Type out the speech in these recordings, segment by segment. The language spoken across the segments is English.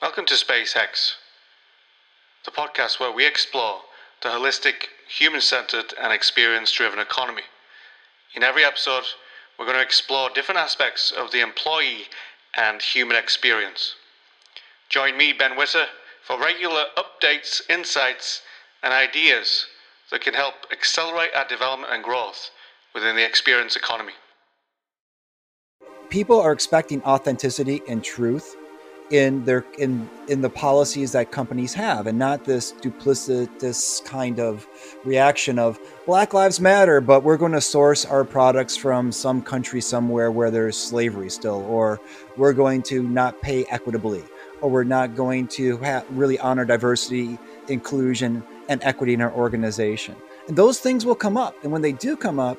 Welcome to SpaceX, the podcast where we explore the holistic, human centered, and experience driven economy. In every episode, we're going to explore different aspects of the employee and human experience. Join me, Ben Whitter, for regular updates, insights, and ideas that can help accelerate our development and growth within the experience economy. People are expecting authenticity and truth in their in in the policies that companies have and not this duplicitous kind of reaction of black lives matter but we're going to source our products from some country somewhere where there's slavery still or we're going to not pay equitably or we're not going to ha- really honor diversity inclusion and equity in our organization. And those things will come up and when they do come up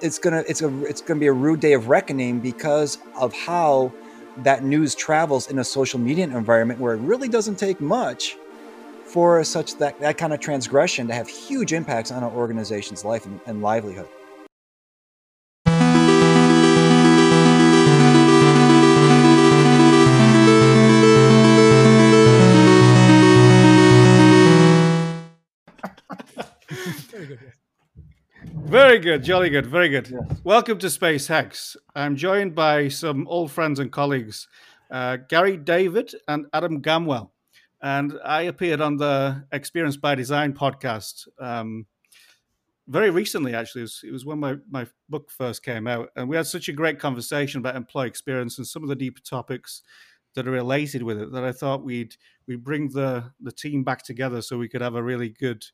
it's gonna it's a it's gonna be a rude day of reckoning because of how that news travels in a social media environment where it really doesn't take much for such that, that kind of transgression to have huge impacts on our organization's life and, and livelihood. Very good. Very good, jolly good, very good. Yes. Welcome to Space Hex. I'm joined by some old friends and colleagues, uh, Gary David and Adam Gamwell. And I appeared on the Experience by Design podcast um, very recently, actually. It was, it was when my, my book first came out. And we had such a great conversation about employee experience and some of the deeper topics that are related with it that I thought we'd we'd bring the, the team back together so we could have a really good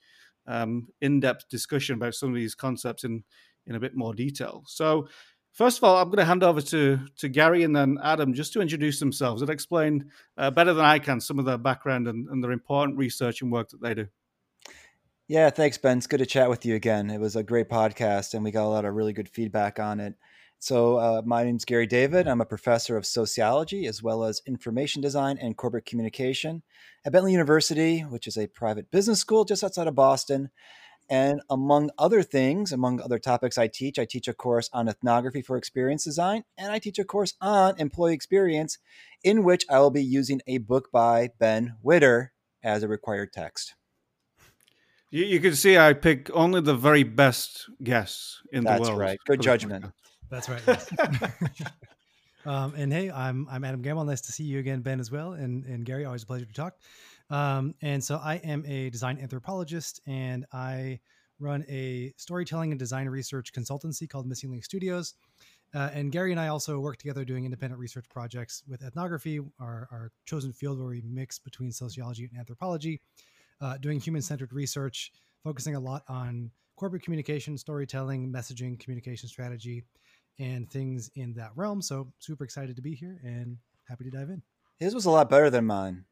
um, in-depth discussion about some of these concepts in in a bit more detail. So, first of all, I'm going to hand over to to Gary and then Adam just to introduce themselves and explain uh, better than I can some of their background and, and their important research and work that they do. Yeah, thanks, Ben. It's good to chat with you again. It was a great podcast, and we got a lot of really good feedback on it. So, uh, my name's Gary David. I'm a professor of sociology as well as information design and corporate communication at Bentley University, which is a private business school just outside of Boston. And among other things, among other topics I teach, I teach a course on ethnography for experience design, and I teach a course on employee experience, in which I will be using a book by Ben Whitter as a required text. You, you can see I pick only the very best guests in That's the world. That's right. Good judgment. That's right. yes. um, and hey, I'm I'm Adam Gamwell. Nice to see you again, Ben, as well. And and Gary, always a pleasure to talk. Um, and so I am a design anthropologist, and I run a storytelling and design research consultancy called Missing Link Studios. Uh, and Gary and I also work together doing independent research projects with ethnography, our, our chosen field where we mix between sociology and anthropology, uh, doing human centered research, focusing a lot on corporate communication, storytelling, messaging, communication strategy, and things in that realm. So super excited to be here and happy to dive in. His was a lot better than mine.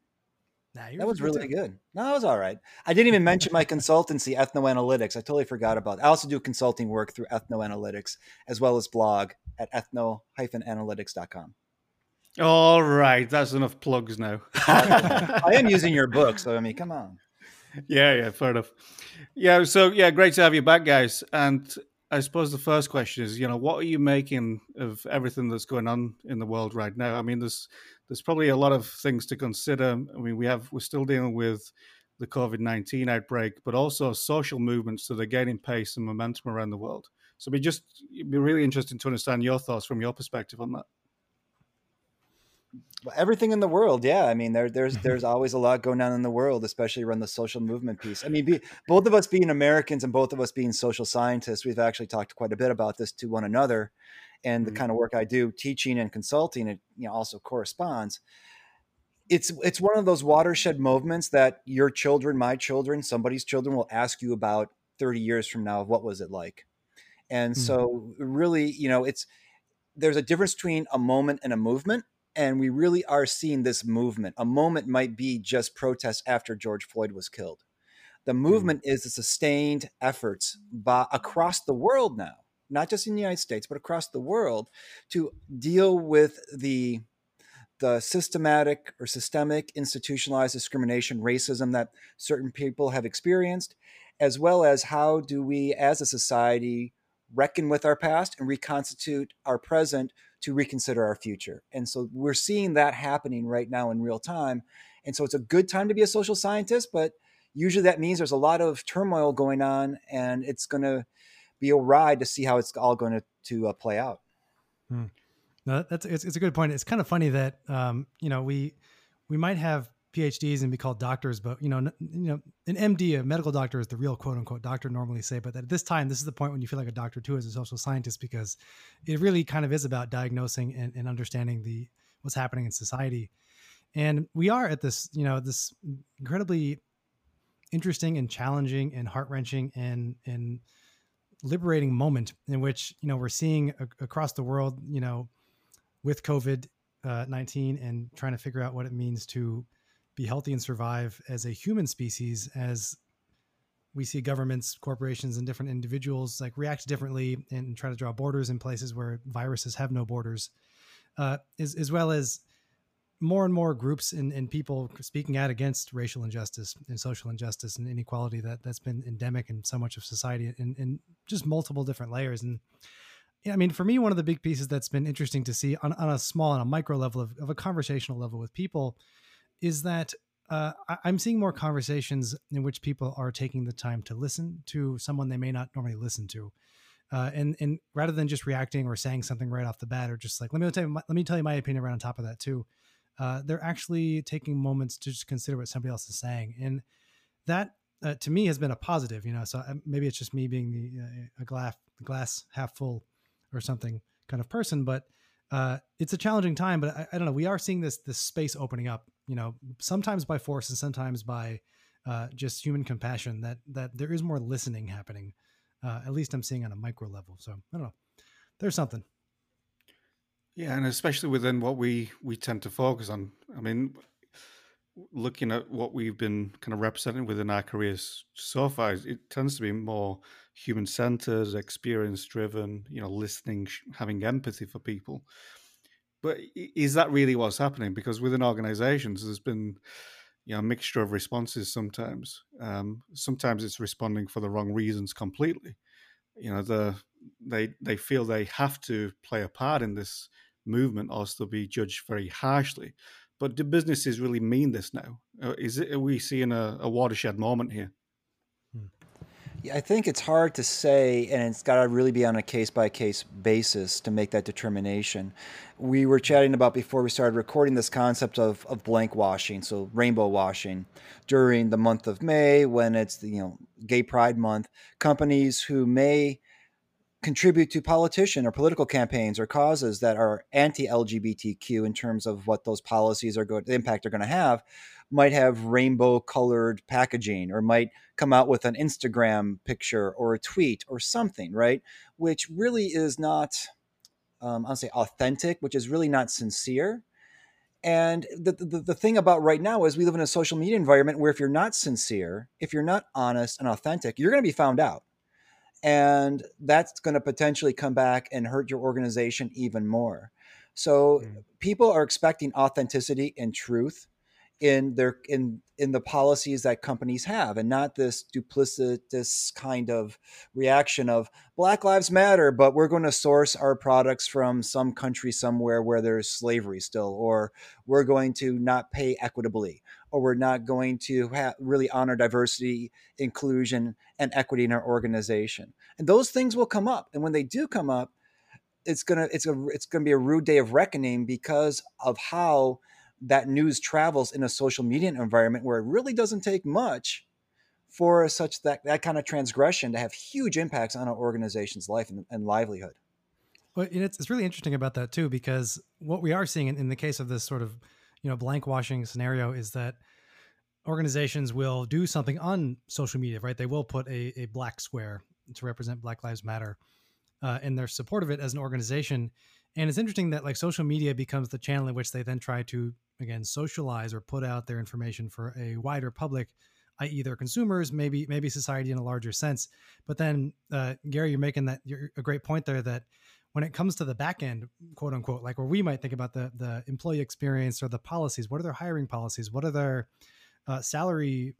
Nah, yours That was really too. good. No, it was all right. I didn't even mention my consultancy, Ethnoanalytics. I totally forgot about. It. I also do consulting work through Ethnoanalytics as well as blog at ethno-analytics.com. All right, that's enough plugs now. I am using your book, so I mean, come on. Yeah, yeah, fair enough. Yeah, so yeah, great to have you back, guys. And I suppose the first question is, you know, what are you making of everything that's going on in the world right now? I mean, there's there's probably a lot of things to consider. I mean, we have we're still dealing with the COVID nineteen outbreak, but also social movements that are gaining pace and momentum around the world. So, it'd be just it'd be really interesting to understand your thoughts from your perspective on that. Well, Everything in the world, yeah. I mean, there, there's there's always a lot going on in the world, especially around the social movement piece. I mean, be, both of us being Americans and both of us being social scientists, we've actually talked quite a bit about this to one another, and the Mhm. kind of work I do, teaching and consulting, it you know also corresponds. It's it's one of those watershed moments that your children, my children, somebody's children will ask you about 30 years from now. What was it like? And Mhm. so, really, you know, it's there's a difference between a moment and a movement and we really are seeing this movement. A moment might be just protest after George Floyd was killed. The mm. movement is the sustained efforts by, across the world now, not just in the United States, but across the world, to deal with the the systematic or systemic institutionalized discrimination, racism that certain people have experienced, as well as how do we as a society reckon with our past and reconstitute our present to reconsider our future. And so we're seeing that happening right now in real time. And so it's a good time to be a social scientist, but usually that means there's a lot of turmoil going on and it's going to be a ride to see how it's all going to, to uh, play out. Hmm. No, that's it's, it's a good point. It's kind of funny that um, you know we we might have PhDs and be called doctors, but you know, you know, an MD, a medical doctor, is the real quote unquote doctor normally say. But at this time, this is the point when you feel like a doctor too as a social scientist because it really kind of is about diagnosing and, and understanding the what's happening in society. And we are at this, you know, this incredibly interesting and challenging and heart wrenching and and liberating moment in which you know we're seeing a- across the world, you know, with COVID uh, nineteen and trying to figure out what it means to be healthy and survive as a human species as we see governments corporations and different individuals like react differently and try to draw borders in places where viruses have no borders. Uh, as, as well as more and more groups and, and people speaking out against racial injustice and social injustice and inequality that that's been endemic in so much of society in, in just multiple different layers. And I mean, for me, one of the big pieces that's been interesting to see on, on a small and a micro level of, of a conversational level with people is that uh, I, am seeing more conversations in which people are taking the time to listen to someone they may not normally listen to. Uh, and and rather than just reacting or saying something right off the bat, or just like let me tell you my, let me tell you my opinion right on top of that too, uh, they're actually taking moments to just consider what somebody else is saying, and that uh, to me has been a positive. You know, so uh, maybe it's just me being the uh, a glass glass half full or something kind of person, but it's a challenging time. But I, I, don't know. We are seeing this this space opening up you know, sometimes by force and sometimes by uh, just human compassion. That that there is more listening happening. Uh, at least I'm seeing on a micro level. So I don't know. There's something. Yeah, and especially within what we we tend to focus on. I mean, looking at what we've been kind of representing within our careers so far, it tends to be more human centered, experience driven. You know, listening, having empathy for people. But is that really what's happening? Because within organizations, there's been you know, a mixture of responses sometimes. Um, sometimes it's responding for the wrong reasons completely. You know, the they they feel they have to play a part in this movement or else they'll be judged very harshly. But do businesses really mean this now? Uh, is it are we seeing a, a watershed moment here? I think it's hard to say, and it's got to really be on a case by case basis to make that determination. We were chatting about before we started recording this concept of, of blank washing, so rainbow washing, during the month of May when it's the you know Gay Pride Month. Companies who may contribute to politician or political campaigns or causes that are anti-LGBTQ in terms of what those policies are going, the impact they're going to have, might have rainbow colored packaging or might come out with an Instagram picture or a tweet or something, right? Which really is not, um, I'll say authentic, which is really not sincere. And the, the, the thing about right now is we live in a social media environment where if you're not sincere, if you're not honest and authentic, you're going to be found out. And that's going to potentially come back and hurt your organization even more. So mm. people are expecting authenticity and truth in their in in the policies that companies have and not this duplicitous kind of reaction of black lives matter but we're going to source our products from some country somewhere where there's slavery still or we're going to not pay equitably or we're not going to ha- really honor diversity inclusion and equity in our organization. And those things will come up and when they do come up it's gonna it's a it's gonna be a rude day of reckoning because of how that news travels in a social media environment where it really doesn't take much for such that that kind of transgression to have huge impacts on an organization's life and, and livelihood. Well, it's, it's really interesting about that too, because what we are seeing in, in the case of this sort of, you know, blank washing scenario is that organizations will do something on social media, right? They will put a, a black square to represent Black Lives Matter, uh, and their support of it as an organization. And it's interesting that like social media becomes the channel in which they then try to again socialize or put out their information for a wider public i.e., their consumers, maybe maybe society in a larger sense. But then, uh, Gary, you're making that you're a great point there that when it comes to the back end, quote unquote, like where we might think about the the employee experience or the policies, what are their hiring policies? What are their uh, salary?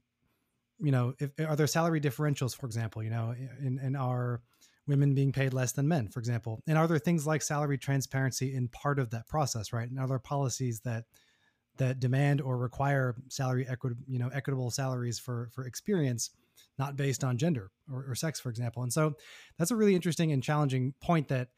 You know, if, are there salary differentials, for example? You know, in in our women being paid less than men, for example? And are there things like salary transparency in part of that process, right? And are there policies that that demand or require salary equity, you know, equitable salaries for for experience, not based on gender or, or sex, for example? And so that's a really interesting and challenging point that,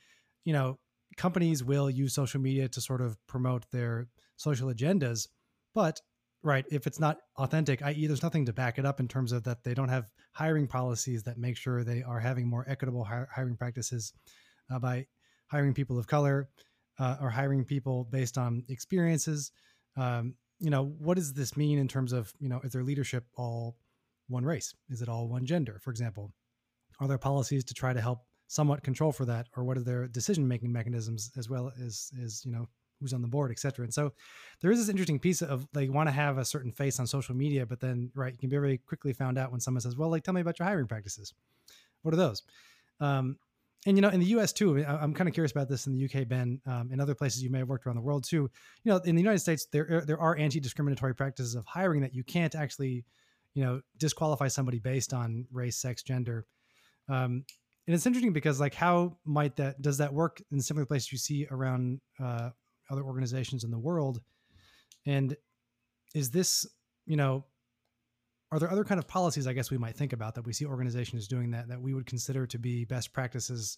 you know, companies will use social media to sort of promote their social agendas, but right if it's not authentic i.e there's nothing to back it up in terms of that they don't have hiring policies that make sure they are having more equitable hiring practices uh, by hiring people of color uh, or hiring people based on experiences. Um, you know what does this mean in terms of you know is their leadership all one race? Is it all one gender for example? Are there policies to try to help somewhat control for that or what are their decision making mechanisms as well as is you know who's on the board, etc. And so there is this interesting piece of they want to have a certain face on social media, but then right, you can be very quickly found out when someone says, "Well, like, tell me about your hiring practices. What are those?" Um, and you know, in the U.S. too, I'm kind of curious about this in the U.K. Ben, um, in other places you may have worked around the world too. You know, in the United States, there there are anti-discriminatory practices of hiring that you can't actually, you know, disqualify somebody based on race, sex, gender. Um, and it's interesting because like how might that does that work in similar places you see around uh, other organizations in the world. And is this you know are there other kind of policies i guess we might think about that we see organizations doing that that we would consider to be best practices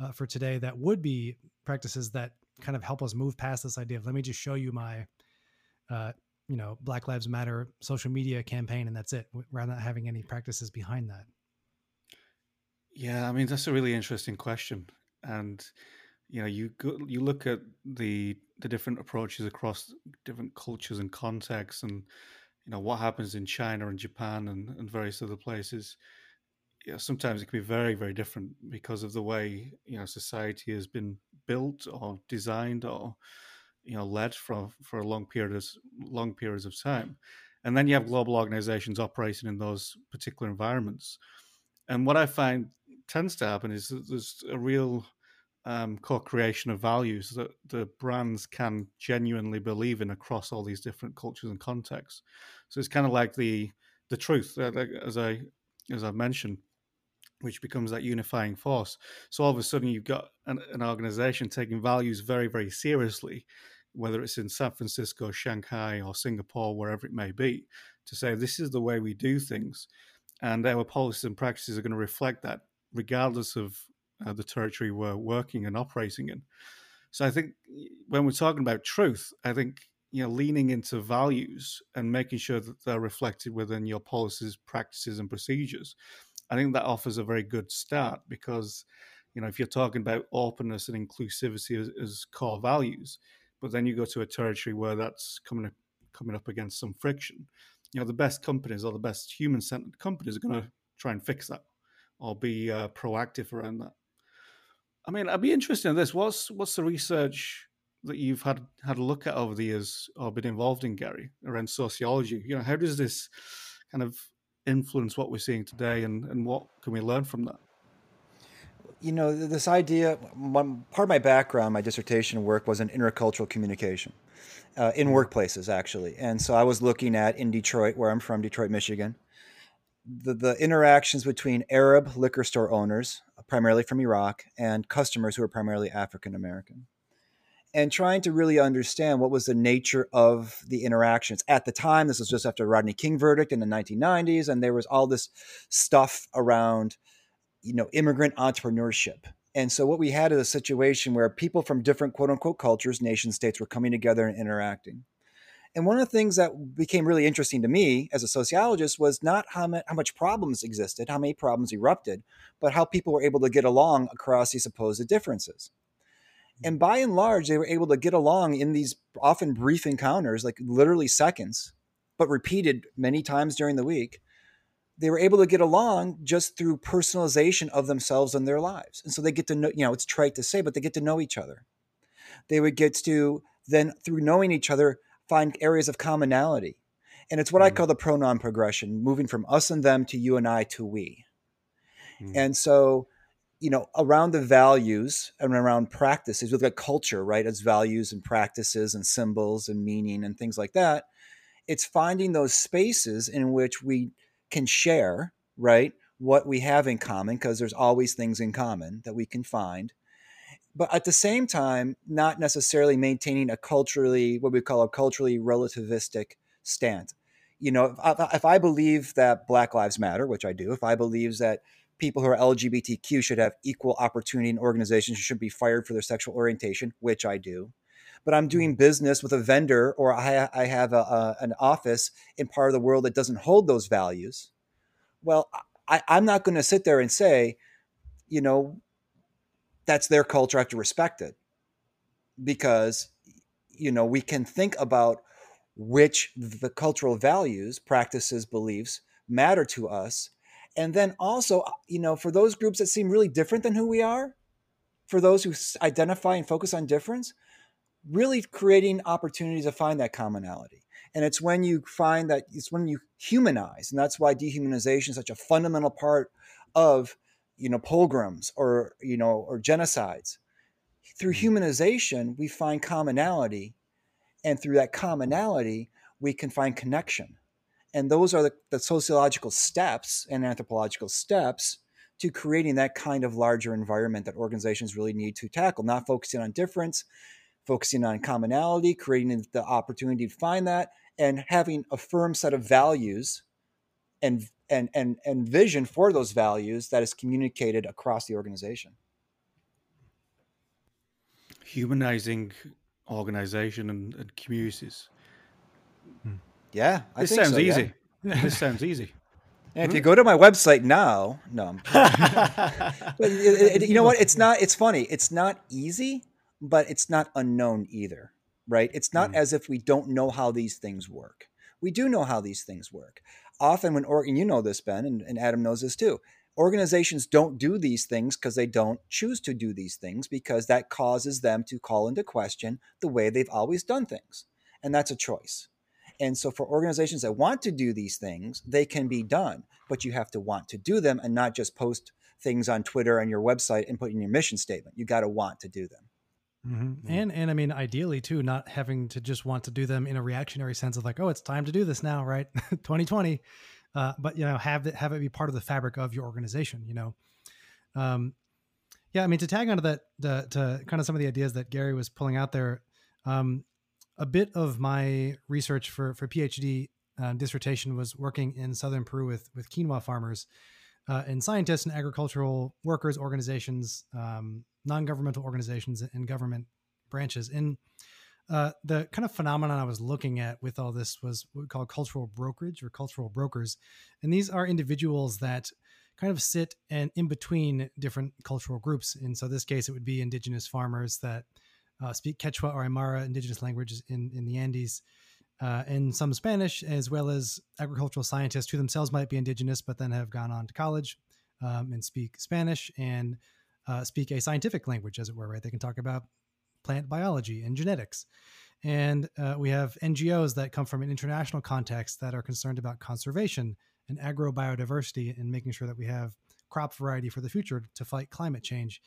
uh, for today that would be practices that kind of help us move past this idea of let me just show you my uh, you know black lives matter social media campaign and that's it rather than having any practices behind that? Yeah i mean that's a really interesting question. And you know you go, you look at the the different approaches across different cultures and contexts and you know what happens in China and Japan and, and various other places you know, sometimes it can be very very different because of the way you know society has been built or designed or you know led for for a long periods long periods of time. And then you have global organizations operating in those particular environments. And what i find tends to happen is that there's a real um, co-creation of values that the brands can genuinely believe in across all these different cultures and contexts. So it's kind of like the the truth, as I as I've mentioned, which becomes that unifying force. So all of a sudden, you've got an, an organization taking values very very seriously, whether it's in San Francisco, Shanghai, or Singapore, wherever it may be, to say this is the way we do things, and our policies and practices are going to reflect that, regardless of uh, the territory we're working and operating in. So I think when we're talking about truth, I think you know leaning into values and making sure that they're reflected within your policies, practices, and procedures. I think that offers a very good start because you know if you're talking about openness and inclusivity as, as core values, but then you go to a territory where that's coming up, coming up against some friction. You know the best companies or the best human-centered companies are going to try and fix that or be uh, proactive around that. I mean, I'd be interested in this. What's what's the research that you've had had a look at over the years or been involved in, Gary, around sociology? You know, how does this kind of influence what we're seeing today, and and what can we learn from that? You know, this idea. part of my background, my dissertation work was in intercultural communication. Uh, in mm-hmm. workplaces actually and so i was looking at in detroit where i'm from detroit michigan the, the interactions between arab liquor store owners primarily from Iraq, and customers who are primarily African American. And trying to really understand what was the nature of the interactions. At the time, this was just after Rodney King verdict in the 1990s, and there was all this stuff around, you know, immigrant entrepreneurship. And so what we had is a situation where people from different quote unquote cultures, nation states were coming together and interacting. And one of the things that became really interesting to me as a sociologist was not how, ma- how much problems existed, how many problems erupted, but how people were able to get along across these supposed differences. Mm-hmm. And by and large, they were able to get along in these often brief encounters, like literally seconds, but repeated many times during the week. They were able to get along just through personalization of themselves and their lives. And so they get to know, you know, it's trite to say, but they get to know each other. They would get to then, through knowing each other, find areas of commonality. And it's what mm. I call the pronoun progression, moving from us and them to you and I to we. Mm. And so, you know, around the values and around practices, we've got culture, right, as values and practices and symbols and meaning and things like that. It's finding those spaces in which we can share, right, what we have in common because there's always things in common that we can find but at the same time not necessarily maintaining a culturally what we call a culturally relativistic stance. You know if I, if I believe that black lives matter which i do if i believe that people who are lgbtq should have equal opportunity in organizations should be fired for their sexual orientation which i do but i'm mm-hmm. doing business with a vendor or i, I have a, a, an office in part of the world that doesn't hold those values well I, i'm not going to sit there and say you know that's their culture. I have to respect it because you know we can think about which the cultural values, practices, beliefs matter to us, and then also uh, you know for those groups that seem really different than who we are, for those who identify and focus on difference, really creating opportunities to find that commonality. And it's when you find that it's when you humanize, and that's why dehumanization is such a fundamental part of you know pogroms or you know or genocides. Through mm-hmm. humanization we find commonality and through that commonality we can find connection. And those are the, the sociological steps and anthropological steps to creating that kind of larger environment that organizations really need to tackle. Not focusing on difference focusing on commonality creating the opportunity to find that and having a firm set of values and and and and vision for those values that is communicated across the organization humanizing organization and, and communities hmm. yeah I this sounds so, easy yeah. this sounds easy and if you go to my website now, no, but it, it, you know what? It's not. It's funny. It's not easy, but it's not unknown either, right? It's not mm. as if we don't know how these things work. We do know how these things work often when or and you know this ben and, and adam knows this too organizations don't do these things because they don't choose to do these things because that causes them to call into question the way they've always done things and that's a choice. And so for organizations that want to do these things they can be done but you have to want to do them and not just post things on twitter and your website and put in your mission statement. You got to want to do them Mm-hmm. And and I mean, ideally too, not having to just want to do them in a reactionary sense of like, oh, it's time to do this now, right? 2020. Uh, but you know, have it have it be part of the fabric of your organization. You know, um, yeah. I mean, to tag onto that, the, to kind of some of the ideas that Gary was pulling out there. Um, a bit of my research for for PhD uh, dissertation was working in southern Peru with with quinoa farmers uh, and scientists and agricultural workers organizations um, non-governmental organizations and government branches. And uh, the kind of phenomenon I was looking at with all this was what we call cultural brokerage or cultural brokers, and these are individuals that kind of sit and in between different cultural groups. And so, this case, it would be indigenous farmers that uh, speak Quechua or Aymara indigenous languages in in the Andes. Uh, and some Spanish, as well as agricultural scientists who themselves might be indigenous, but then have gone on to college um, and speak Spanish and uh, speak a scientific language, as it were, right? They can talk about plant biology and genetics. And uh, we have NGOs that come from an international context that are concerned about conservation and agrobiodiversity and making sure that we have crop variety for the future to fight climate change.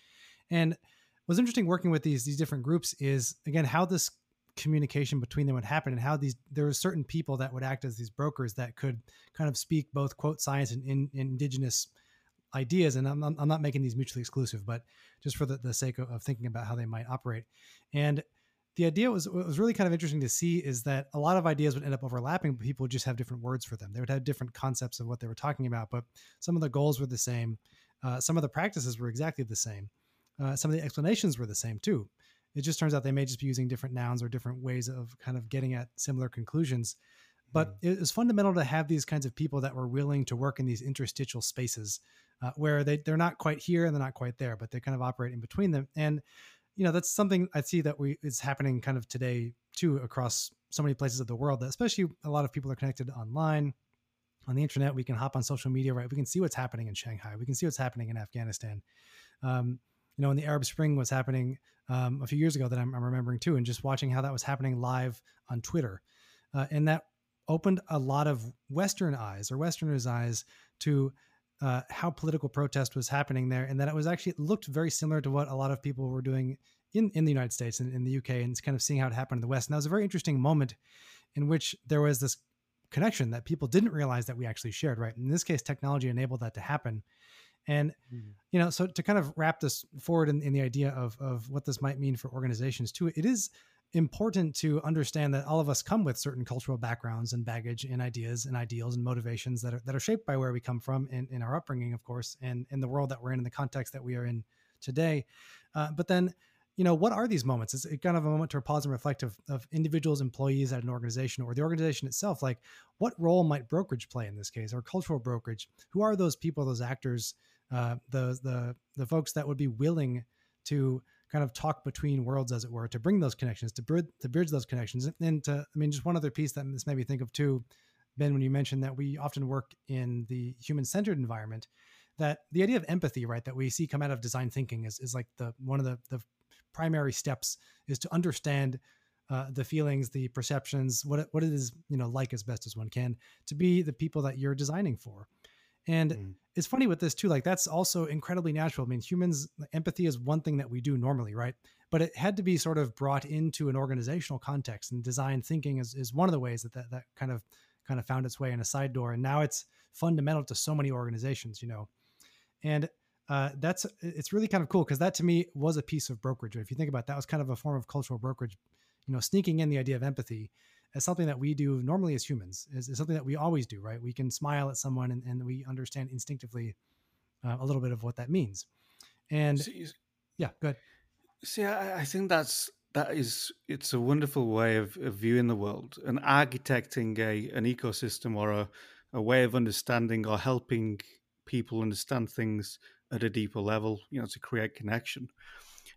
And what's interesting working with these these different groups is again how this communication between them would happen and how these there were certain people that would act as these brokers that could kind of speak both quote science and in, indigenous ideas and I'm, I'm not making these mutually exclusive but just for the, the sake of, of, thinking about how they might operate. And the idea was what was really kind of interesting to see is that a lot of ideas would end up overlapping but people would just have different words for them. They would have different concepts of what they were talking about but some of the goals were the same. Uh, some of the practices were exactly the same. Uh, some of the explanations were the same too. It just turns out they may just be using different nouns or different ways of kind of getting at similar conclusions but it was fundamental to have these kinds of people that were willing to work in these interstitial spaces uh, where they they're not quite here and they're not quite there, but they kind of operate in between them. And you know that's something I see that we is happening kind of today too across so many places of the world. That especially a lot of people are connected online on the internet. We can hop on social media, right? We can see what's happening in Shanghai. We can see what's happening in Afghanistan. Um, you know, when the Arab Spring was happening um, a few years ago, that I'm, I'm, remembering too, and just watching how that was happening live on Twitter, uh, and that opened a lot of Western eyes or Westerners' eyes to uh, how political protest was happening there, and that it was actually it looked very similar to what a lot of people were doing in, in the United States and in the UK, and kind of seeing how it happened in the West. And that was a very interesting moment in which there was this connection that people didn't realize that we actually shared. Right. In this case, technology enabled that to happen. And mm-hmm. you know, so to kind of wrap this forward in, in the idea of of what this might mean for organizations too, it is important to understand that all of us come with certain cultural backgrounds and baggage and ideas and ideals and motivations that are that are shaped by where we come from in, in our upbringing, of course, and in the world that we're in, in the context that we are in today. Uh, but then, you know, what are these moments? It's kind of a moment to pause and reflect of, of individuals, employees at an organization or the organization itself. Like, what role might brokerage play in this case, or cultural brokerage? Who are those people, those actors, uh, the the the folks that would be willing to kind of talk between worlds, as it were, to bring those connections, to bridge, to bridge those connections. And to, I mean, just one other piece that this made me think of too, Ben, when you mentioned that we often work in the human centered environment, that the idea of empathy, right, that we see come out of design thinking is, is like the one of the, the primary steps is to understand uh, the feelings, the perceptions, what it, what it is, you know, like as best as one can to be the people that you're designing for. And mm. it's funny with this too, like that's also incredibly natural. I mean, humans, empathy is one thing that we do normally, right? But it had to be sort of brought into an organizational context and design thinking is, is one of the ways that, that that kind of kind of found its way in a side door. And now it's fundamental to so many organizations, you know. And uh, that's it's really kind of cool because that to me was a piece of brokerage. If you think about it, that was kind of a form of cultural brokerage, you know, sneaking in the idea of empathy as something that we do normally as humans is, is, something that we always do right? We can smile at someone and, and we understand instinctively uh, a little bit of what that means. And see, yeah good see I, I, think that's that is it's a wonderful way of, of viewing the world and architecting a an ecosystem or a, a way of understanding or helping people understand things at a deeper level you know to create connection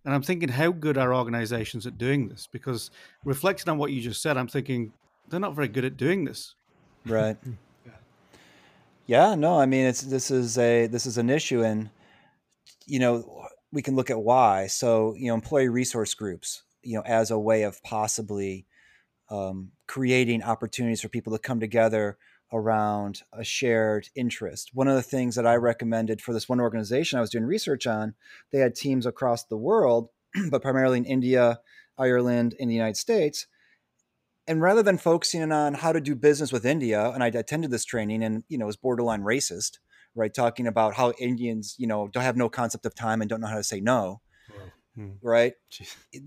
and I'm thinking, how good are organizations at doing this? Because reflecting on what you just said, I'm thinking they're not very good at doing this. Right. yeah. yeah. No, I mean, it's this is a this is an issue, and you know we can look at why. So you know, employee resource groups, you know, as a way of possibly um, creating opportunities for people to come together around a shared interest. One of the things that I recommended for this one organization I was doing research on, they had teams across the world, but primarily in India, Ireland, in the United States. And rather than focusing on how to do business with India, and I attended this training and you know was borderline racist, right? Talking about how Indians, you know, don't have no concept of time and don't know how to say no. Hmm. Right.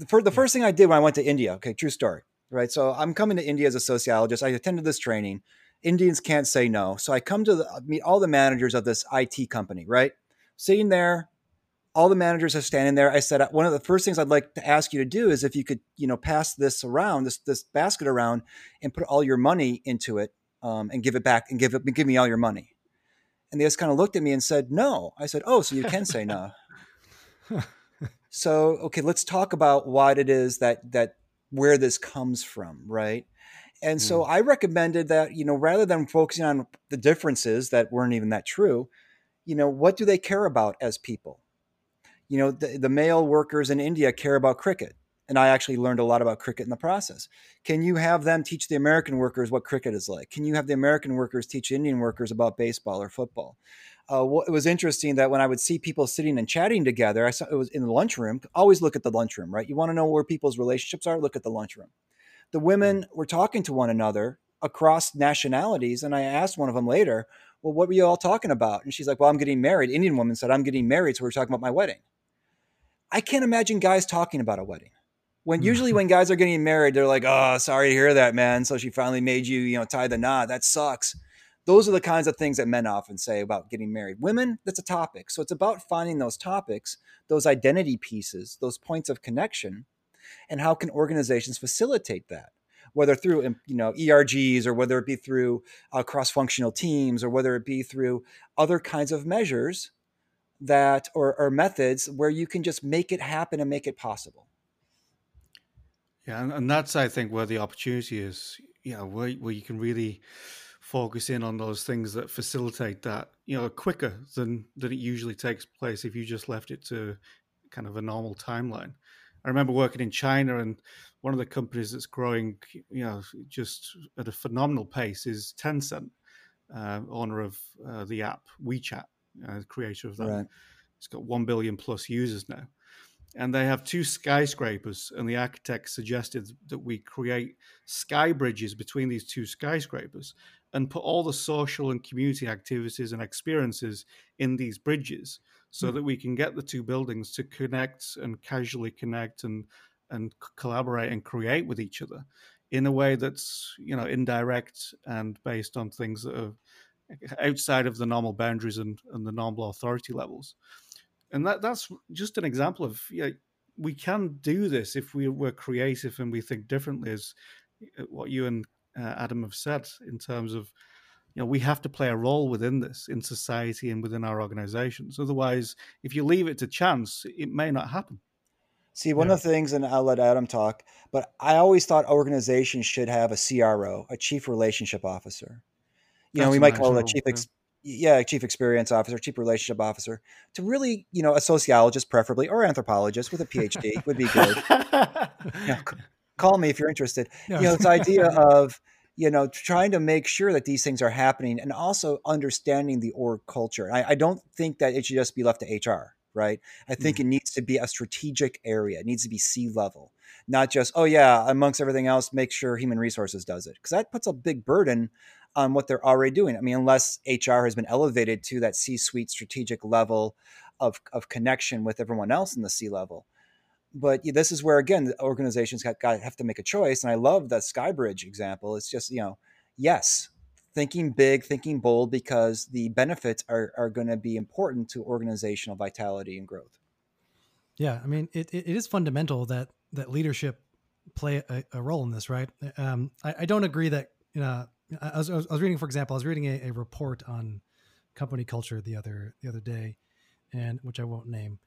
For the first thing I did when I went to India, okay, true story. Right. So I'm coming to India as a sociologist. I attended this training Indians can't say no. So I come to the, meet all the managers of this IT company, right? Sitting there, all the managers are standing there. I said, one of the first things I'd like to ask you to do is if you could, you know, pass this around, this this basket around, and put all your money into it, um, and give it back, and give it, give me all your money. And they just kind of looked at me and said, no. I said, oh, so you can say no. so okay, let's talk about what it is that that where this comes from, right? And mm. so I recommended that, you know, rather than focusing on the differences that weren't even that true, you know, what do they care about as people? You know, the, the male workers in India care about cricket. And I actually learned a lot about cricket in the process. Can you have them teach the American workers what cricket is like? Can you have the American workers teach Indian workers about baseball or football? Uh, it was interesting that when I would see people sitting and chatting together, I saw it was in the lunchroom. Always look at the lunchroom, right? You want to know where people's relationships are? Look at the lunchroom the women were talking to one another across nationalities. And I asked one of them later, well, what were you all talking about? And she's like, well, I'm getting married. Indian woman said, I'm getting married. So we are talking about my wedding. I can't imagine guys talking about a wedding. When hmm. usually when guys are getting married, they're like, oh, sorry to hear that, man. So she finally made you, you know, tie the knot. That sucks. Those are the kinds of things that men often say about getting married. Women, that's a topic. So it's about finding those topics, those identity pieces, those points of connection and how can organizations facilitate that? Whether through you know ergs or whether it be through uh, cross-functional teams or whether it be through other kinds of measures that or, or methods where you can just make it happen and make it possible. Yeah and, and that's i think where the opportunity is you know where, where you can really focus in on those things that facilitate that you know quicker than than it usually takes place if you just left it to kind of a normal timeline I remember working in China, and one of the companies that's growing, you know, just at a phenomenal pace is Tencent, uh, owner of uh, the app WeChat, uh, creator of that. Right. It's got one billion plus users now, and they have two skyscrapers, and the architect suggested that we create sky bridges between these two skyscrapers and put all the social and community activities and experiences in these bridges so mm. that we can get the two buildings to connect and casually connect and and collaborate and create with each other in a way that's you know indirect and based on things that are outside of the normal boundaries and, and the normal authority levels and that that's just an example of yeah we can do this if we were creative and we think differently as uh, what you and uh, adam have said in terms of you know we have to play a role within this in society and within our organizations otherwise if you leave it to chance it may not happen see one yeah. of the things and i'll let adam talk but i always thought organizations should have a cro a chief relationship officer you That's know we might call it a chief ex- yeah, chief experience officer, chief relationship officer, to really, you know, a sociologist preferably or anthropologist with a PhD would be good. you know, call me if you're interested. You know, this idea of, you know, trying to make sure that these things are happening and also understanding the org culture. I, I don't think that it should just be left to HR, right? I think mm. it needs to be a strategic area. It needs to be C level, not just, oh yeah, amongst everything else, make sure human resources does it. Because that puts a big burden on what they're already doing. I mean, unless HR has been elevated to that C suite strategic level of, of connection with everyone else in the C level. But this is where, again, organizations got, got have to make a choice. And I love the Skybridge example. It's just, you know, yes, thinking big, thinking bold, because the benefits are, are going to be important to organizational vitality and growth. Yeah, I mean, it, it is fundamental that that leadership play a, a role in this, right? Um, I, I, don't agree that you know, I was, I was reading, for example, I was reading a, a, report on company culture the other the other day, and which I won't name.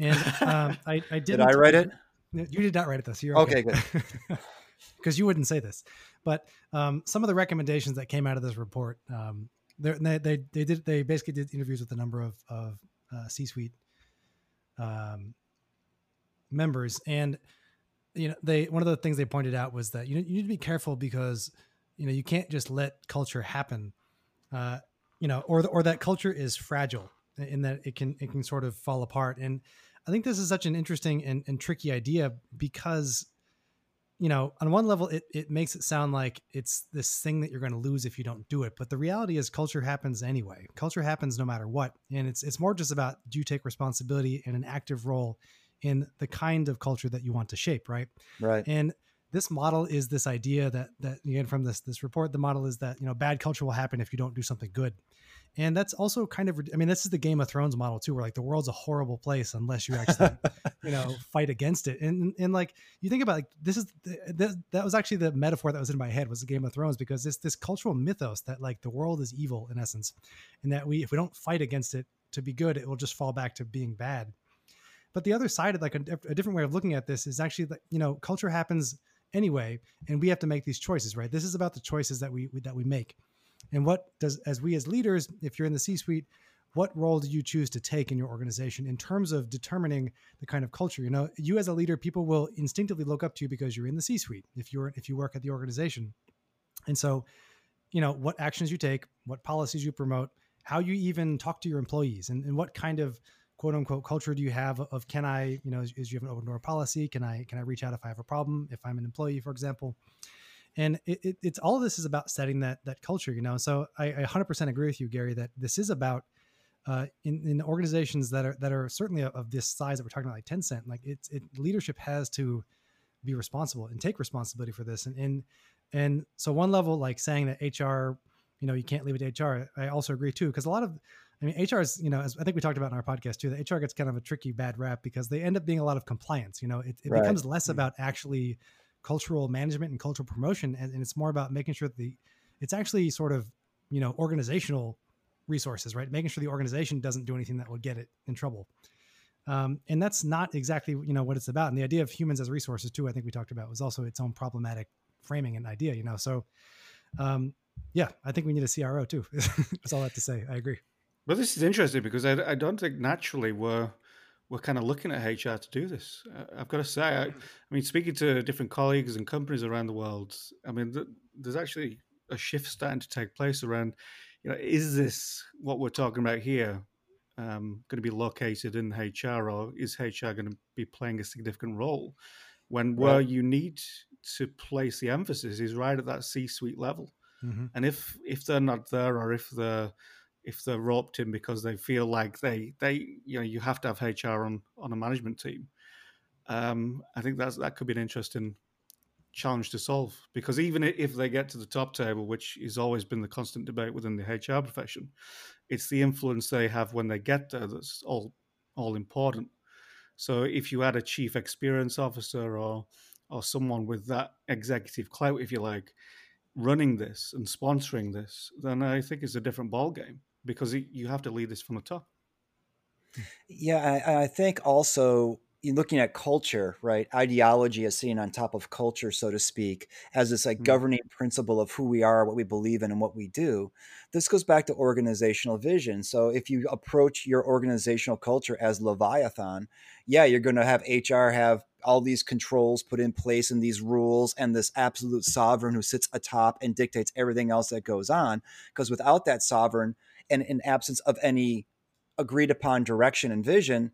And um, I, I did. I write it? You did not write it. This. You're okay. okay good. Because you wouldn't say this, but um, some of the recommendations that came out of this report, um, they, they they did they basically did interviews with a number of of uh, C-suite um, members, and you know they one of the things they pointed out was that you know, you need to be careful because you know you can't just let culture happen uh, you know or or that culture is fragile in that it can it can sort of fall apart and i think this is such an interesting and, and tricky idea because you know on one level it, it makes it sound like it's this thing that you're going to lose if you don't do it. But the reality is culture happens anyway. Culture happens no matter what. And it's it's more just about do you take responsibility and an active role in the kind of culture that you want to shape right? Right. And this model is this idea that that again from this this report the model is that you know bad culture will happen if you don't do something good and that's also kind of i mean this is the game of thrones model too where like the world's a horrible place unless you actually you know fight against it. And and like you think about like this is the, that was actually the metaphor that was in my head was the game of thrones because this this cultural mythos that like the world is evil in essence and that we if we don't fight against it to be good it will just fall back to being bad. But the other side of like a, a different way of looking at this is actually that you know culture happens anyway and we have to make these choices right? This is about the choices that we, we that we make and what does as we as leaders if you're in the c suite what role do you choose to take in your organization in terms of determining the kind of culture you know you as a leader people will instinctively look up to you because you're in the c suite if you're if you work at the organization and so you know what actions you take what policies you promote how you even talk to your employees and, and what kind of quote unquote culture do you have of can I, you know, is, is, you have an open door policy? Can I can I reach out if I have a problem? If I'm an employee, for example, and it, it, it's all of this is about setting that that culture, you know. So I, I 100% agree with you, Gary, that this is about uh, in in organizations that are that are certainly of this size that we're talking about, like Tencent. Like it's it leadership has to be responsible and take responsibility for this, and and and so one level, like saying that HR, you know, you can't leave it to HR. I also agree too, because a lot of I mean, HR is, you know, as I think we talked about in our podcast too, the HR gets kind of a tricky bad rap because they end up being a lot of compliance. You know, it, it right. becomes less mm-hmm. about actually cultural management and cultural promotion, and, and, it's more about making sure that the it's actually sort of you know organizational resources, right? Making sure the organization doesn't do anything that would get it in trouble. Um, and that's not exactly you know what it's about. And the idea of humans as resources too, I think we talked about, was also its own problematic framing and idea. You know, so um, yeah, I think we need a CRO too. That's all I have to say. I agree. Well, this is interesting because I, I don't think naturally we're we're kind of looking at HR to do this. I've got to say, I, I mean, speaking to different colleagues and companies around the world, I mean, th- there's actually a shift starting to take place around, you know, is this what we're talking about here? um, going to be located in HR, or is HR going to be playing a significant role? When where Right. you need to place the emphasis is right at that C-suite level, hmm and if if they're not there, or if they're if they're roped in because they feel like they they you know you have to have HR on on a management team, um, I think that's that could be an interesting challenge to solve because even if they get to the top table, which has always been the constant debate within the HR profession, it's the influence they have when they get there that's all all important. So if you had a chief experience officer or or someone with that executive clout, if you like, running this and sponsoring this, then I think it's a different ball game because you have to lead this from the top. Yeah, I, I think also in looking at culture, right? Ideology is seen on top of culture, so to speak, as this like Mm. governing principle of who we are, what we believe in, and what we do. This goes back to organizational vision. So if you approach your organizational culture as Leviathan, yeah, you're going to have HR have all these controls put in place and these rules and this absolute sovereign who sits atop and dictates everything else that goes on. Because without that sovereign and in absence of any agreed upon direction and vision,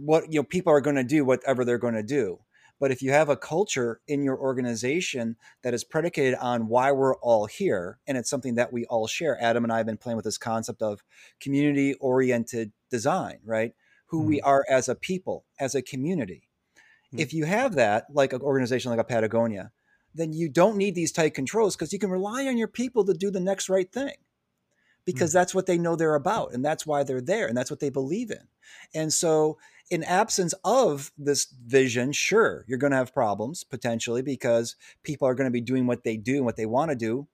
what you know people are going to do whatever they're going to do. But if you have a culture in your organization that is predicated on why we're all here and it's something that we all share adam and i have been playing with this concept of community oriented design right? Who we are as a people as a community. Mm. if you have that like an organization like a patagonia then you don't need these tight controls because you can rely on your people to do the next right thing because mm. that's what they know they're about and that's why they're there and that's what they believe in. And so in absence of this vision sure you're going to have problems potentially because people are going to be doing what they do and what they want to do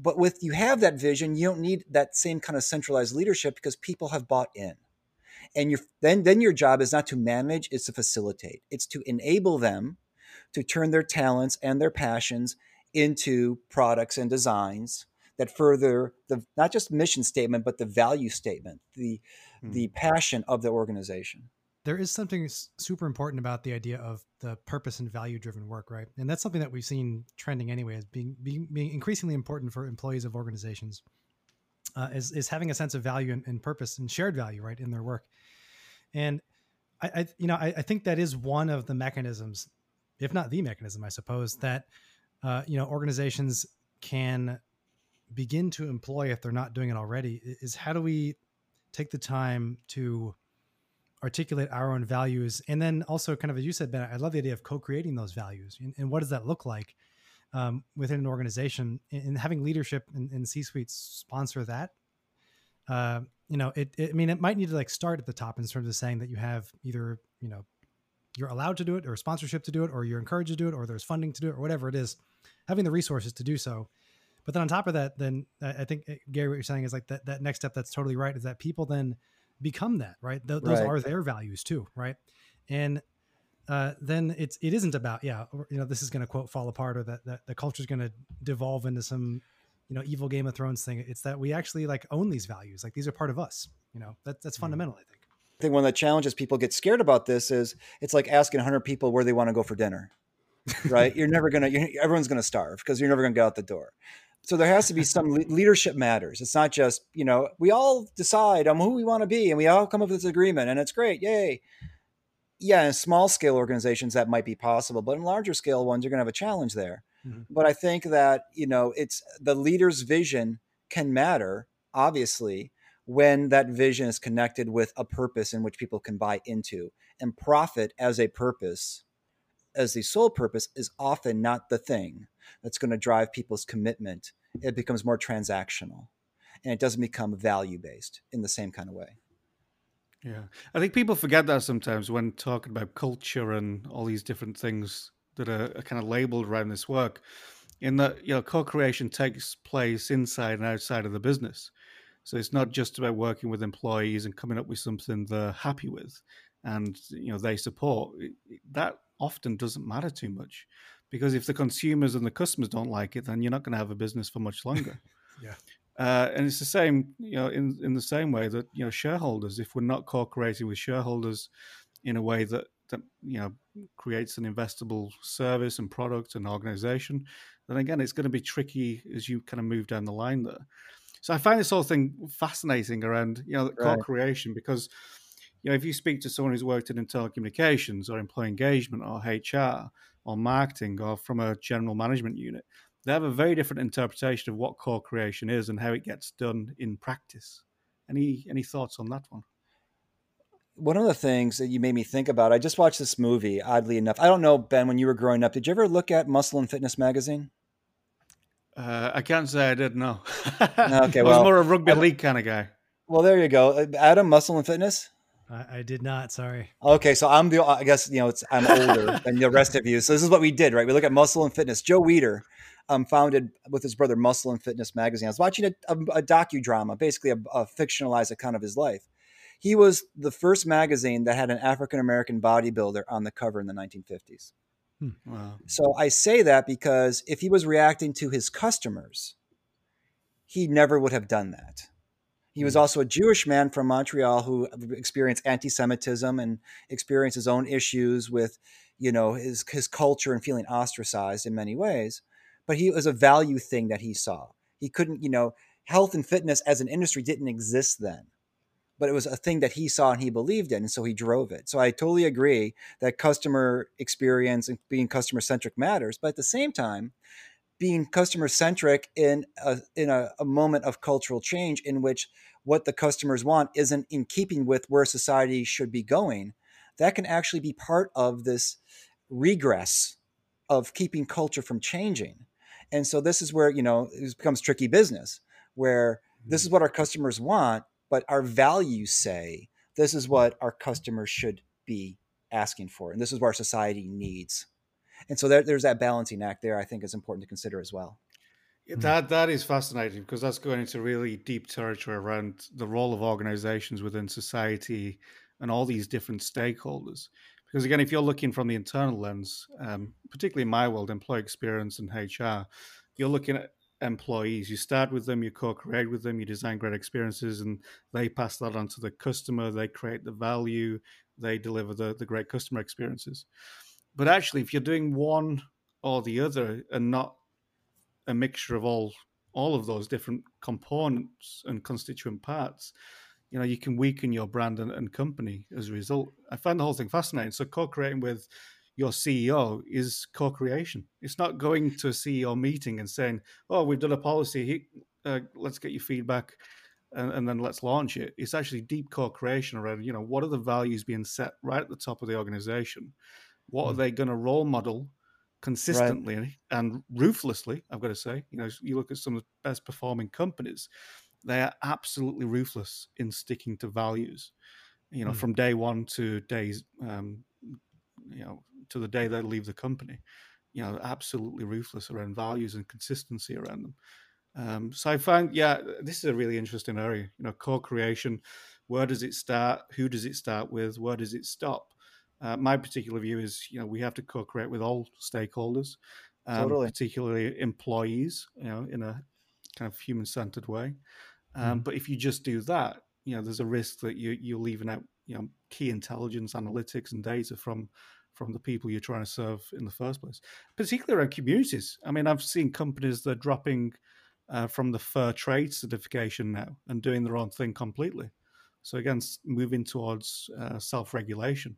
but with you have that vision you don't need that same kind of centralized leadership because people have bought in. And you then then your job is not to manage it's to facilitate. It's to enable them to turn their talents and their passions into products and designs that further the not just mission statement but the value statement the Hmm. the passion of the organization there is something super important about the idea of the purpose and value driven work, right? And that's something that we've seen trending anyway, as being being, being increasingly important for employees of organizations. Uh, is is having a sense of value and, and purpose and shared value, right, in their work. And I, I you know, I, I think that is one of the mechanisms, if not the mechanism, I suppose that uh, you know organizations can begin to employ if they're not doing it already. Is how do we take the time to articulate our own values? And then also kind of as you said ben i love the idea of co-creating those values. And, and what does that look like um, within an organization? And, and having leadership and, and c-suites sponsor that uh, you know it, it i mean it might need to like start at the top in terms of saying that you have either you know you're allowed to do it or sponsorship to do it or you're encouraged to do it or there's funding to do it or whatever it is. Having the resources to do so but then on top of that then i think uh, gary what you're saying is like that, that next step that's totally right is that people then become that right? Th- those Right. are their values too right? And uh, then it's it isn't about yeah or, you know this is going to quote fall apart or that, that the culture is going to devolve into some you know evil game of thrones thing. It's that we actually like own these values. Like these are part of us you know? That, that's Mhm. fundamental i think. I think one of the challenges people get scared about this is it's like asking 100 people where they want to go for dinner right? You're never gonna you're, everyone's gonna starve because you're never gonna get out the door so there has to be some leadership matters. It's not just you know we all decide on who we want to be and we all come up with this agreement and it's great yay. Yeah in small scale organizations that might be possible but in larger scale ones you're going to have a challenge there. Mhm. but i think that you know it's the leader's vision can matter obviously when that vision is connected with a purpose in which people can buy into and profit as a purpose as the sole purpose is often not the thing that's going to drive people's commitment it becomes more transactional and it doesn't become value based in the same kind of way Yeah, I think people forget that sometimes when talking about culture and all these different things that are, are kind of labeled around this work. In that, you know, co-creation takes place inside and outside of the business, so it's not just about working with employees and coming up with something they're happy with, and you know they support. That often doesn't matter too much, because if the consumers and the customers don't like it, then you're not going to have a business for much longer. Yeah. Uh, and it's the same, you know, in in the same way that you know shareholders, if we're not co-creating with shareholders in a way that that you know creates an investable service and product and organization, then again it's going to be tricky as you kind of move down the line there. So I find this whole thing fascinating around you know Right. co-creation because you know if you speak to someone who's worked in telecommunications or employee engagement or HR or marketing or from a general management unit, they have a very different interpretation of what co-creation is and how it gets done in practice. Any any thoughts on that one? One of the things that you made me think about, I just watched this movie, oddly enough. I don't know, Ben, when you were growing up, did you ever look at Muscle and Fitness magazine? Uh, I can't say I did. No. Okay, I was well, more a rugby league kind of guy. Well, there you go. Adam, Muscle and Fitness? I, I did not. Sorry. Okay, so I'm the I guess you know it's I'm older than the rest of you. So this is what we did, right? We look at Muscle and Fitness. Joe Weider um, founded with his brother Muscle and Fitness magazine. I was watching a, a, a docudrama, basically a, a fictionalized account of his life. He was the first magazine that had an African American bodybuilder on the cover in the 1950s. Wow. So I say that because if he was reacting to his customers, he never would have done that. He was mm. also a Jewish man from Montreal who experienced anti-Semitism and experienced his own issues with, you know, his his culture and feeling ostracized in many ways. But he was a value thing that he saw. He couldn't, you know, health and fitness as an industry didn't exist then. But it was a thing that he saw and he believed in, and so he drove it. So I totally agree that customer experience and being customer centric matters. But at the same time, being customer centric in a in a, a moment of cultural change in which what the customers want isn't in keeping with where society should be going, that can actually be part of this regress of keeping culture from changing. And so this is where, you know, it becomes tricky business where this is mm-hmm. what our customers want, but our values say this is what our customers should be asking for. And this is what our society needs. And so there, there's that balancing act there, I think is important to consider as well. That that is fascinating because that's going into really deep territory around the role of organizations within society and all these different stakeholders. Because again, if you're looking from the internal lens, um, particularly in my world, employee experience and HR, you're looking at employees. You start with them, you co-create with them, you design great experiences, and they pass that on to the customer. They create the value, they deliver the, the great customer experiences. But actually, if you're doing one or the other and not a mixture of all all of those different components and constituent parts you know you can weaken your brand and, and company as a result. I find the whole thing fascinating. So co-creating with your ceo is co-creation. It's not going to a ceo meeting and saying oh we've done a policy. Uh, let's get your feedback and, and then let's launch it. It's actually deep co-creation around you know what are the values being set right at the top of the organization what are Mm. they going to role model consistently and ruthlessly i've got to say you know you look at some of the best performing companies they are absolutely ruthless in sticking to values you know Mm. from day one to days um, you know to the day they leave the company you know absolutely ruthless around values and consistency around them um, so i find yeah this is a really interesting area you know co-creation where does it start who does it start with where does it stop uh, my particular view is, you know, we have to co-create with all stakeholders, um, Totally. particularly employees, you know, in a kind of human-centered way. Um, Mhm. But if you just do that, you know, there's a risk that you you're leaving out, you know, key intelligence, analytics, and data from from the people you're trying to serve in the first place, particularly around communities. I mean, I've seen companies that are dropping uh, from the fair trade certification now and doing their own thing completely. So again, moving towards uh, self-regulation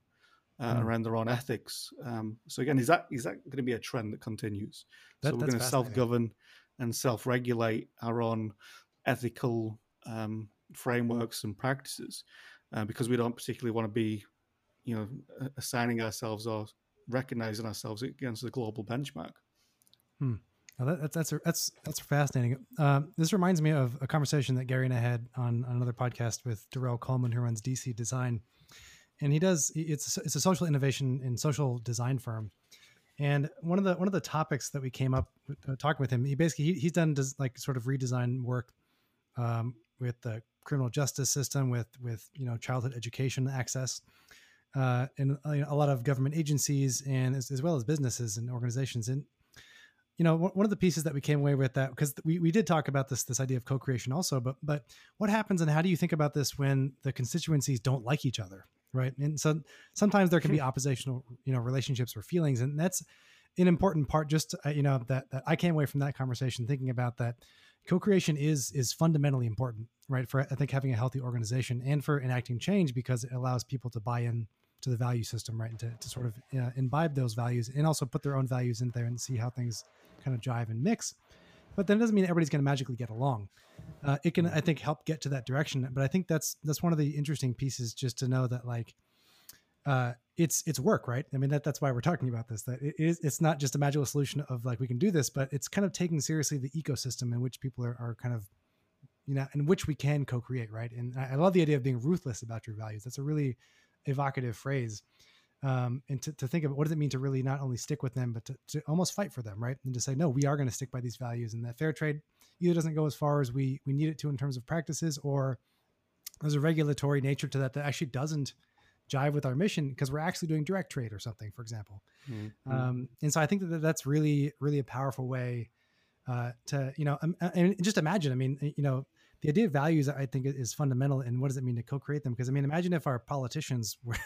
uh, Mm. around their own ethics. Um, so again, is that is that going to be a trend that continues? That- so we're going to self-govern and self-regulate our own ethical um, frameworks and practices uh, because we don't particularly want to be, you know, assigning ourselves or recognizing ourselves against the global benchmark. Oh, that, that's that's that's that's fascinating. Um, this reminds me of a conversation that Gary and I had on, on another podcast with Darrell Coleman, who runs DC Design, and he does it's it's a social innovation and social design firm. And one of the one of the topics that we came up uh, talking with him, he basically he, he's done des, like sort of redesign work um, with the criminal justice system, with with you know childhood education access, uh, and uh, you know, a lot of government agencies and as, as well as businesses and organizations. And you know one one of the pieces that we came away with that because we, we did talk about this this idea of co-creation also but but what happens and how do you think about this when the constituencies don't like each other right and so sometimes there can be oppositional you know relationships or feelings and that's an important part just uh, you know that that i came away from that conversation thinking about that co-creation is is fundamentally important, right? For I think having a healthy organization and for enacting change because it allows people to buy in to the value system, right, and to, to sort of uh, imbibe those values and also put their own values in there and see how things kind of jive and mix. But that doesn't mean everybody's going to magically get along. Uh, it can, I think, help get to that direction. But I think that's that's one of the interesting pieces, just to know that like uh, it's it's work, right? I mean that that's why we're talking about this. That it is it's not just a magical solution of like we can do this, but it's kind of taking seriously the ecosystem in which people are, are kind of you know in which we can co-create, right? And I, I love the idea of being ruthless about your values. That's a really evocative phrase. Um, and to, to think of what does it mean to really not only stick with them, but to, to almost fight for them, right? And to say, no, we are going to stick by these values, and that fair trade either doesn't go as far as we we need it to in terms of practices, or there's a regulatory nature to that that actually doesn't jive with our mission because we're actually doing direct trade or something, for example. Mm-hmm. Um, and so I think that that's really, really a powerful way uh, to, you know, um, and just imagine, I mean, you know, the idea of values I think is fundamental. And what does it mean to co-create them? Because I mean, imagine if our politicians were,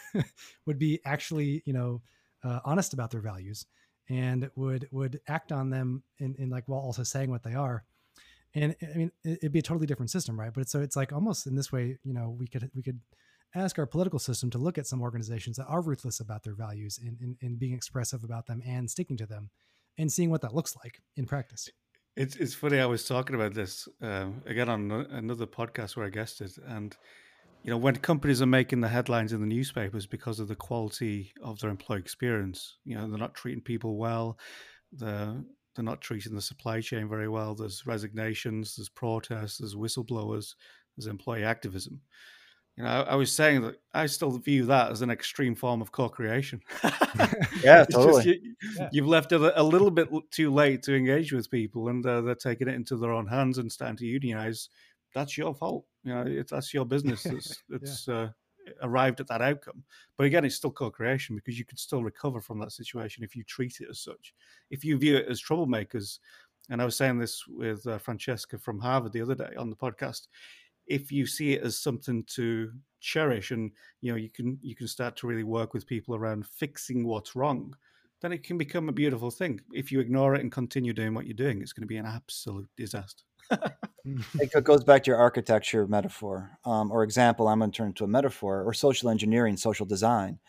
would be actually, you know, uh, honest about their values and would, would act on them in, in like, while also saying what they are. And I mean, it'd be a totally different system, right? But so it's like almost in this way, you know, we could, we could, ask our political system to look at some organizations that are ruthless about their values and, and, being expressive about them and sticking to them and seeing what that looks like in practice. It's, it's funny. I was talking about this um, again on another podcast where I guested, and you know when companies are making the headlines in the newspapers because of the quality of their employee experience, you know they're not treating people well, they're they're not treating the supply chain very well. There's resignations, there's protests, there's whistleblowers, there's employee activism. You know, I, I, was saying that I still view that as an extreme form of co-creation. yeah, totally. You, have yeah. left it a, a, little bit too late to engage with people, and uh, they're taking it into their own hands and starting to unionize. That's your fault. You know, it's, that's your business. It's, it's yeah. uh, arrived at that outcome. But again, it's still co-creation because you can still recover from that situation if you treat it as such. If you view it as troublemakers, and I was saying this with uh, Francesca from Harvard the other day on the podcast if you see it as something to cherish and you know you can you can start to really work with people around fixing what's wrong then it can become a beautiful thing. If you ignore it and continue doing what you're doing it's going to be an absolute disaster. It goes back to your architecture metaphor um, or example i'm going to turn to a metaphor or social engineering social design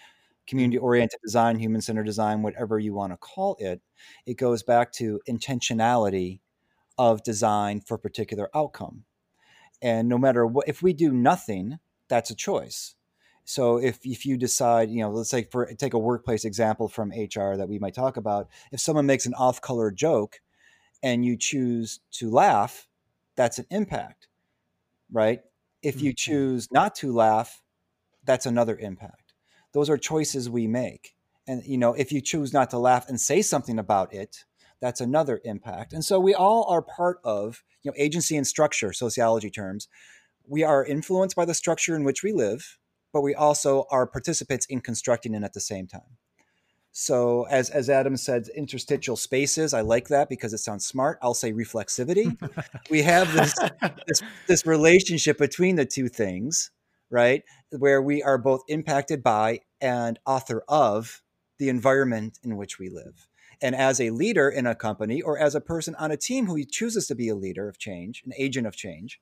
community oriented design human centered design whatever you want to call it it goes back to intentionality of design for a particular outcome and no matter what if we do nothing that's a choice. So if if you decide you know let's say for take a workplace example from hr that we might talk about. If someone makes an off color joke and you choose to laugh that's an impact right? If you mm-hmm. choose not to laugh that's another impact. Those are choices we make. And you know if you choose not to laugh and say something about it that's another impact. And so we all are part of, you know, agency and structure, sociology terms. We are influenced by the structure in which we live, but we also are participants in constructing it at the same time. So as as Adam said, interstitial spaces, I like that because it sounds smart. I'll say reflexivity. we have this, this this relationship between the two things, right? Where we are both impacted by and author of the environment in which we live. And as a leader in a company or as a person on a team who chooses to be a leader of change, an agent of change,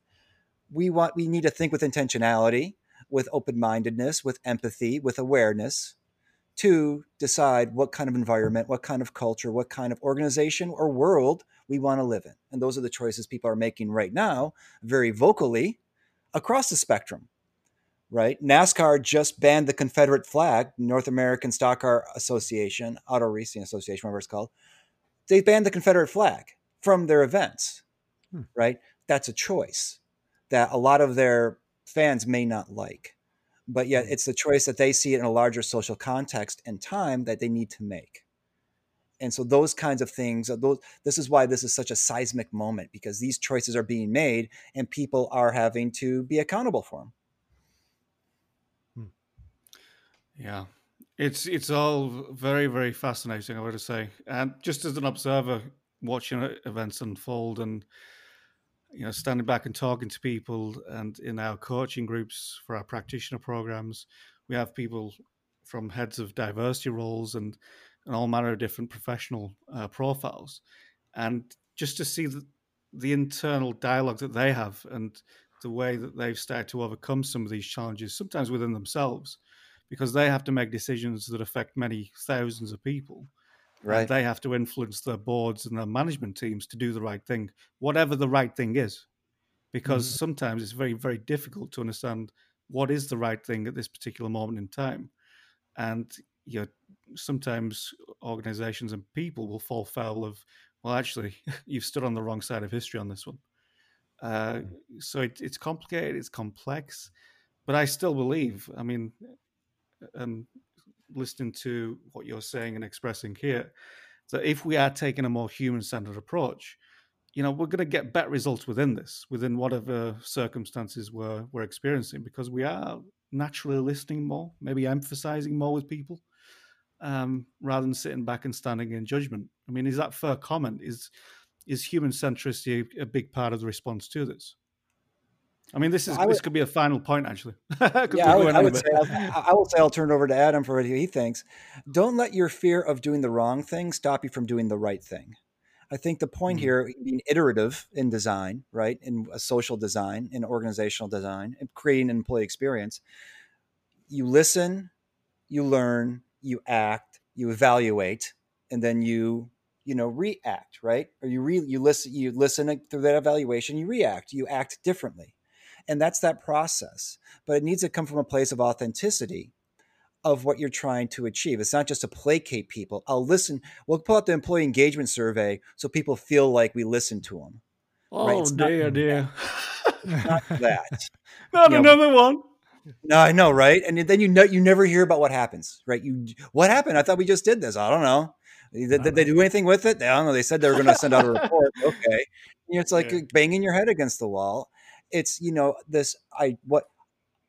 we want we need to think with intentionality, with open-mindedness, with empathy, with awareness to decide what kind of environment, what kind of culture, what kind of organization or world we want to live in. And those are the choices people are making right now, very vocally across the spectrum right? NASCAR just banned the Confederate flag, North American Stock Car Association, Auto Racing Association, whatever it's called. They banned the Confederate flag from their events, hmm. right? That's a choice that a lot of their fans may not like. But yet, hmm. it's the choice that they see it in a larger social context and time that they need to make. And so, those kinds of things, those, this is why this is such a seismic moment because these choices are being made and people are having to be accountable for them. Yeah, it's it's all very very fascinating. I would say, and just as an observer watching events unfold and you know standing back and talking to people and in our coaching groups for our practitioner programs we have people from heads of diversity roles and, and all manner of different professional uh, profiles and just to see the, the internal dialogue that they have and the way that they've started to overcome some of these challenges, sometimes within themselves, because they have to make decisions that affect many thousands of people. Right. They have to influence their boards and their management teams to do the right thing, whatever the right thing is. Because mm-hmm. sometimes it's very, very difficult to understand what is the right thing at this particular moment in time. And you know, sometimes organizations and people will fall foul of, well, actually, you've stood on the wrong side of history on this one. Uh, mm. so it, it's complicated, it's complex, but I still believe. I mean, and listening to what you're saying and expressing here, that if we are taking a more human-centered approach, you know, we're going to get better results within this, within whatever circumstances we're we're experiencing, because we are naturally listening more, maybe emphasizing more with people, um, rather than sitting back and standing in judgment. I mean, is that fair comment? Is is human centricity a big part of the response to this? I mean, this is would, this could be a final point actually. yeah, I would, I would say I, I will say I'll turn it over to Adam for what he thinks. Don't let your fear of doing the wrong thing stop you from doing the right thing. I think the point mm-hmm. here, being iterative in design, right, in a social design, in organizational design, and creating an employee experience, you listen, you learn, you act, you evaluate, and then you you know react right or you re- you listen you listen through that evaluation you react you act differently and that's that process but it needs to come from a place of authenticity of what you're trying to achieve it's not just to placate people i'll listen we'll pull out the employee engagement survey so people feel like we listen to them oh right? dear not, dear not that not you another know, one no, I know, right? And then you know you never hear about what happens, right? You what happened? I thought we just did this. I don't know. Did, did they do anything with it? I don't know. They said they were going to send out a report. Okay, you know, it's like yeah. banging your head against the wall. It's you know this. I what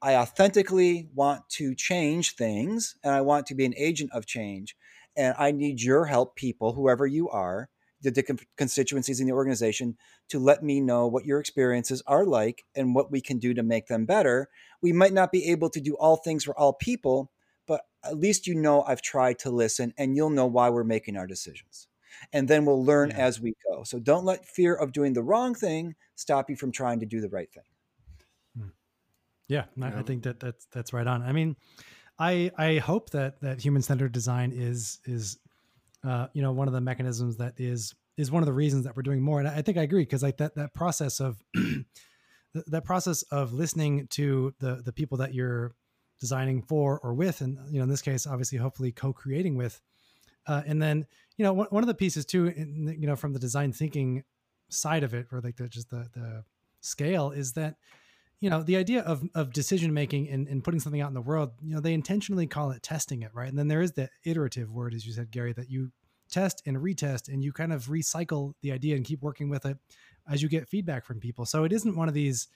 I authentically want to change things, and I want to be an agent of change, and I need your help, people, whoever you are, the, constituencies in the organization, to let me know what your experiences are like and what we can do to make them better. We might not be able to do all things for all people, but at least you know I've tried to listen and you'll know why we're making our decisions. And then we'll learn yeah. as we go. So don't let fear of doing the wrong thing stop you from trying to do the right thing. Hmm. Yeah, yeah. I think that that's that's right on. I mean, I I hope that that human centered design is is uh, you know one of the mechanisms that is is one of the reasons that we're doing more. And I think I agree because like that that process of that process of listening to the the people that you're designing for or with, and you know, in this case, obviously, hopefully, co-creating with. Uh, and then, you know, one, one of the pieces too, in, you know, from the design thinking side of it, or like the just the the scale, is that you know the idea of of decision making and, and putting something out in the world. You know, they intentionally call it testing it, right? And then there is the iterative word, as you said, Gary, that you test and retest, and you kind of recycle the idea and keep working with it as you get feedback from people. So it isn't one of these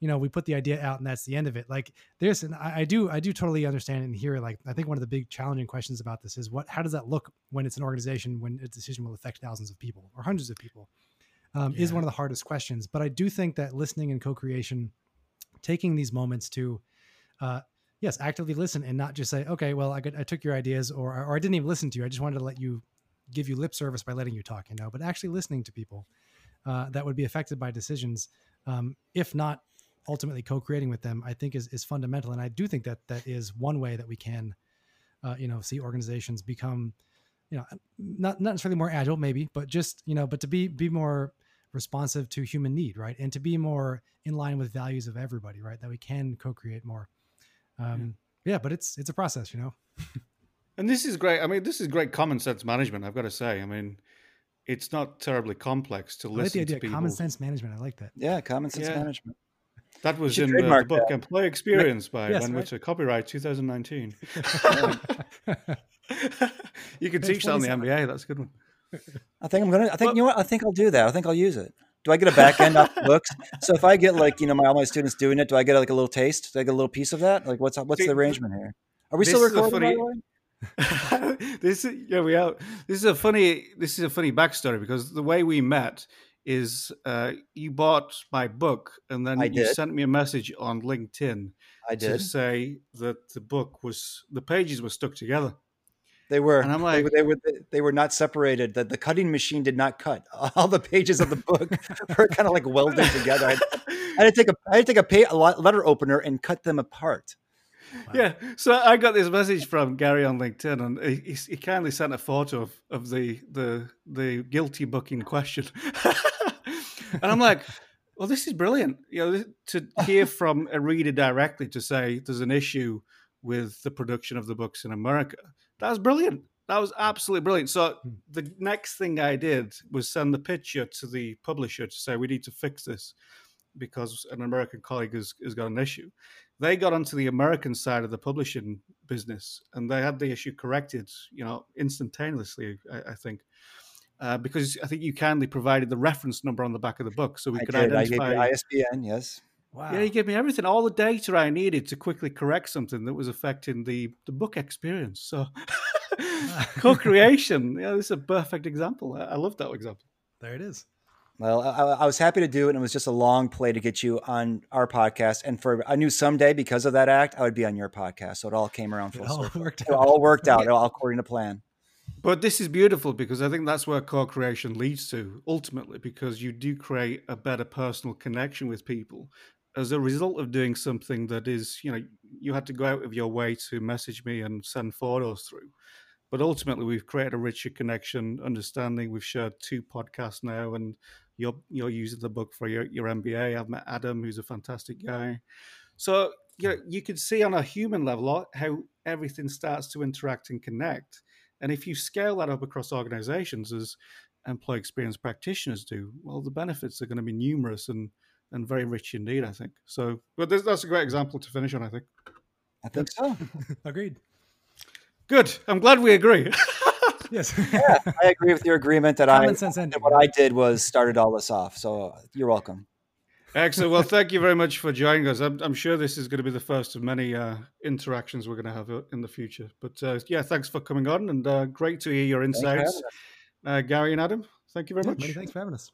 you know we put the idea out and that's the end of it. Like there's and I, I, do i do totally understand and hear like i think one of the big challenging questions about this is what how does that look when it's an organization when a decision will affect thousands of people or hundreds of people um, yeah. is one of the hardest questions. But i do think that listening and co-creation taking these moments to uh, yes actively listen and not just say okay well i, got, I took your ideas or, or i didn't even listen to you. I just wanted to let you give you lip service by letting you talk you know but actually listening to people uh, that would be affected by decisions um, if not ultimately co-creating with them, I think is is fundamental. And I do think that that is one way that we can, uh, you know, see organizations become, you know, not not necessarily more agile, maybe, but just you know, but to be be more responsive to human need, right, and to be more in line with values of everybody, right, that we can co-create more. Um, yeah. yeah, but it's it's a process, you know. and this is great. I mean, this is great common sense management. I've got to say. I mean, it's not terribly complex to I listen like the idea, to people. Common sense management. I like that. Yeah, common sense yeah. management. That was in the, the, book that. Employee Experience by yes, Ben right. Whitter, copyright 2019. you can teach that on the MBA. That's a good one. I think I'm gonna. I think you know what. I think I'll do that. I think I'll use it. Do I get a back end off the books? So if I get like you know my all my students doing it, do I get like a little taste? Do I get a little piece of that? Like what's what's the arrangement here? Are we still recording? Funny, this is yeah we are. This is a funny. This is a funny backstory because the way we met is uh, you bought my book and then you sent me a message on LinkedIn I did. to say that the book was the pages were stuck together. They were. And I'm like- were- they were they were not separated. That the cutting machine did not cut. All the pages of the book were kind of like welded together. I, I had to take a I had to take a, pa- a letter opener and cut them apart. Yeah, so I got this message from Gary on LinkedIn, and he, he- he kindly sent a photo of, of the the the guilty book in question, and I'm like, "Well, this is brilliant." You know, to hear from a reader directly to say there's an issue with the production of the books in America. That was brilliant. That was absolutely brilliant. So Hmm. the next thing I did was send the picture to the publisher to say we need to fix this because an American colleague has, has got an issue. They got onto the American side of the publishing business and they had the issue corrected, you know, instantaneously, I, I think. Uh, because I think you kindly provided the reference number on the back of the book, so we I could did. I gave identify. you ISBN. Yes. Wow. Yeah, you gave me everything, all the data I needed to quickly correct something that was affecting the, the book experience. So, co-creation, yeah, this is a perfect example. I, I love that example. there it is. Well, I, I was happy to do it, and it was just a long play to get you on our podcast. And for I knew someday because of that act, I would be on your podcast. So it all came around It all circle. worked It out. all worked out, all according to plan. But this is beautiful because I think that's where co-creation leads to ultimately, because you do create a better personal connection with people as a result of doing something that is, you know, you had to go out of your way to message me and send photos through. But ultimately, we've created a richer connection, understanding. We've shared two podcasts now, and you're you're using the book for your, your MBA. I've met Adam, who's a fantastic guy. So you know, you can see on a human level how everything starts to interact and connect. And if you scale that up across organizations as employee experience practitioners do, well, the benefits are going to be numerous and and very rich indeed. I think so. But this, that's a great example to finish on. I think. I think so. Agreed. Good. I'm glad we agree. Yes. yeah, I agree with your agreement that Common I sense ending. what I did was started all this off. So you're welcome. Excellent. Well, thank you very much for joining us. I'm, I'm sure this is going to be the first of many uh, interactions we're going to have uh, in the future. But uh, yeah, thanks for coming on and uh, great to hear your Thanks for having insights, uh, Gary and Adam. Thank you very Yeah, much. many thanks for having us.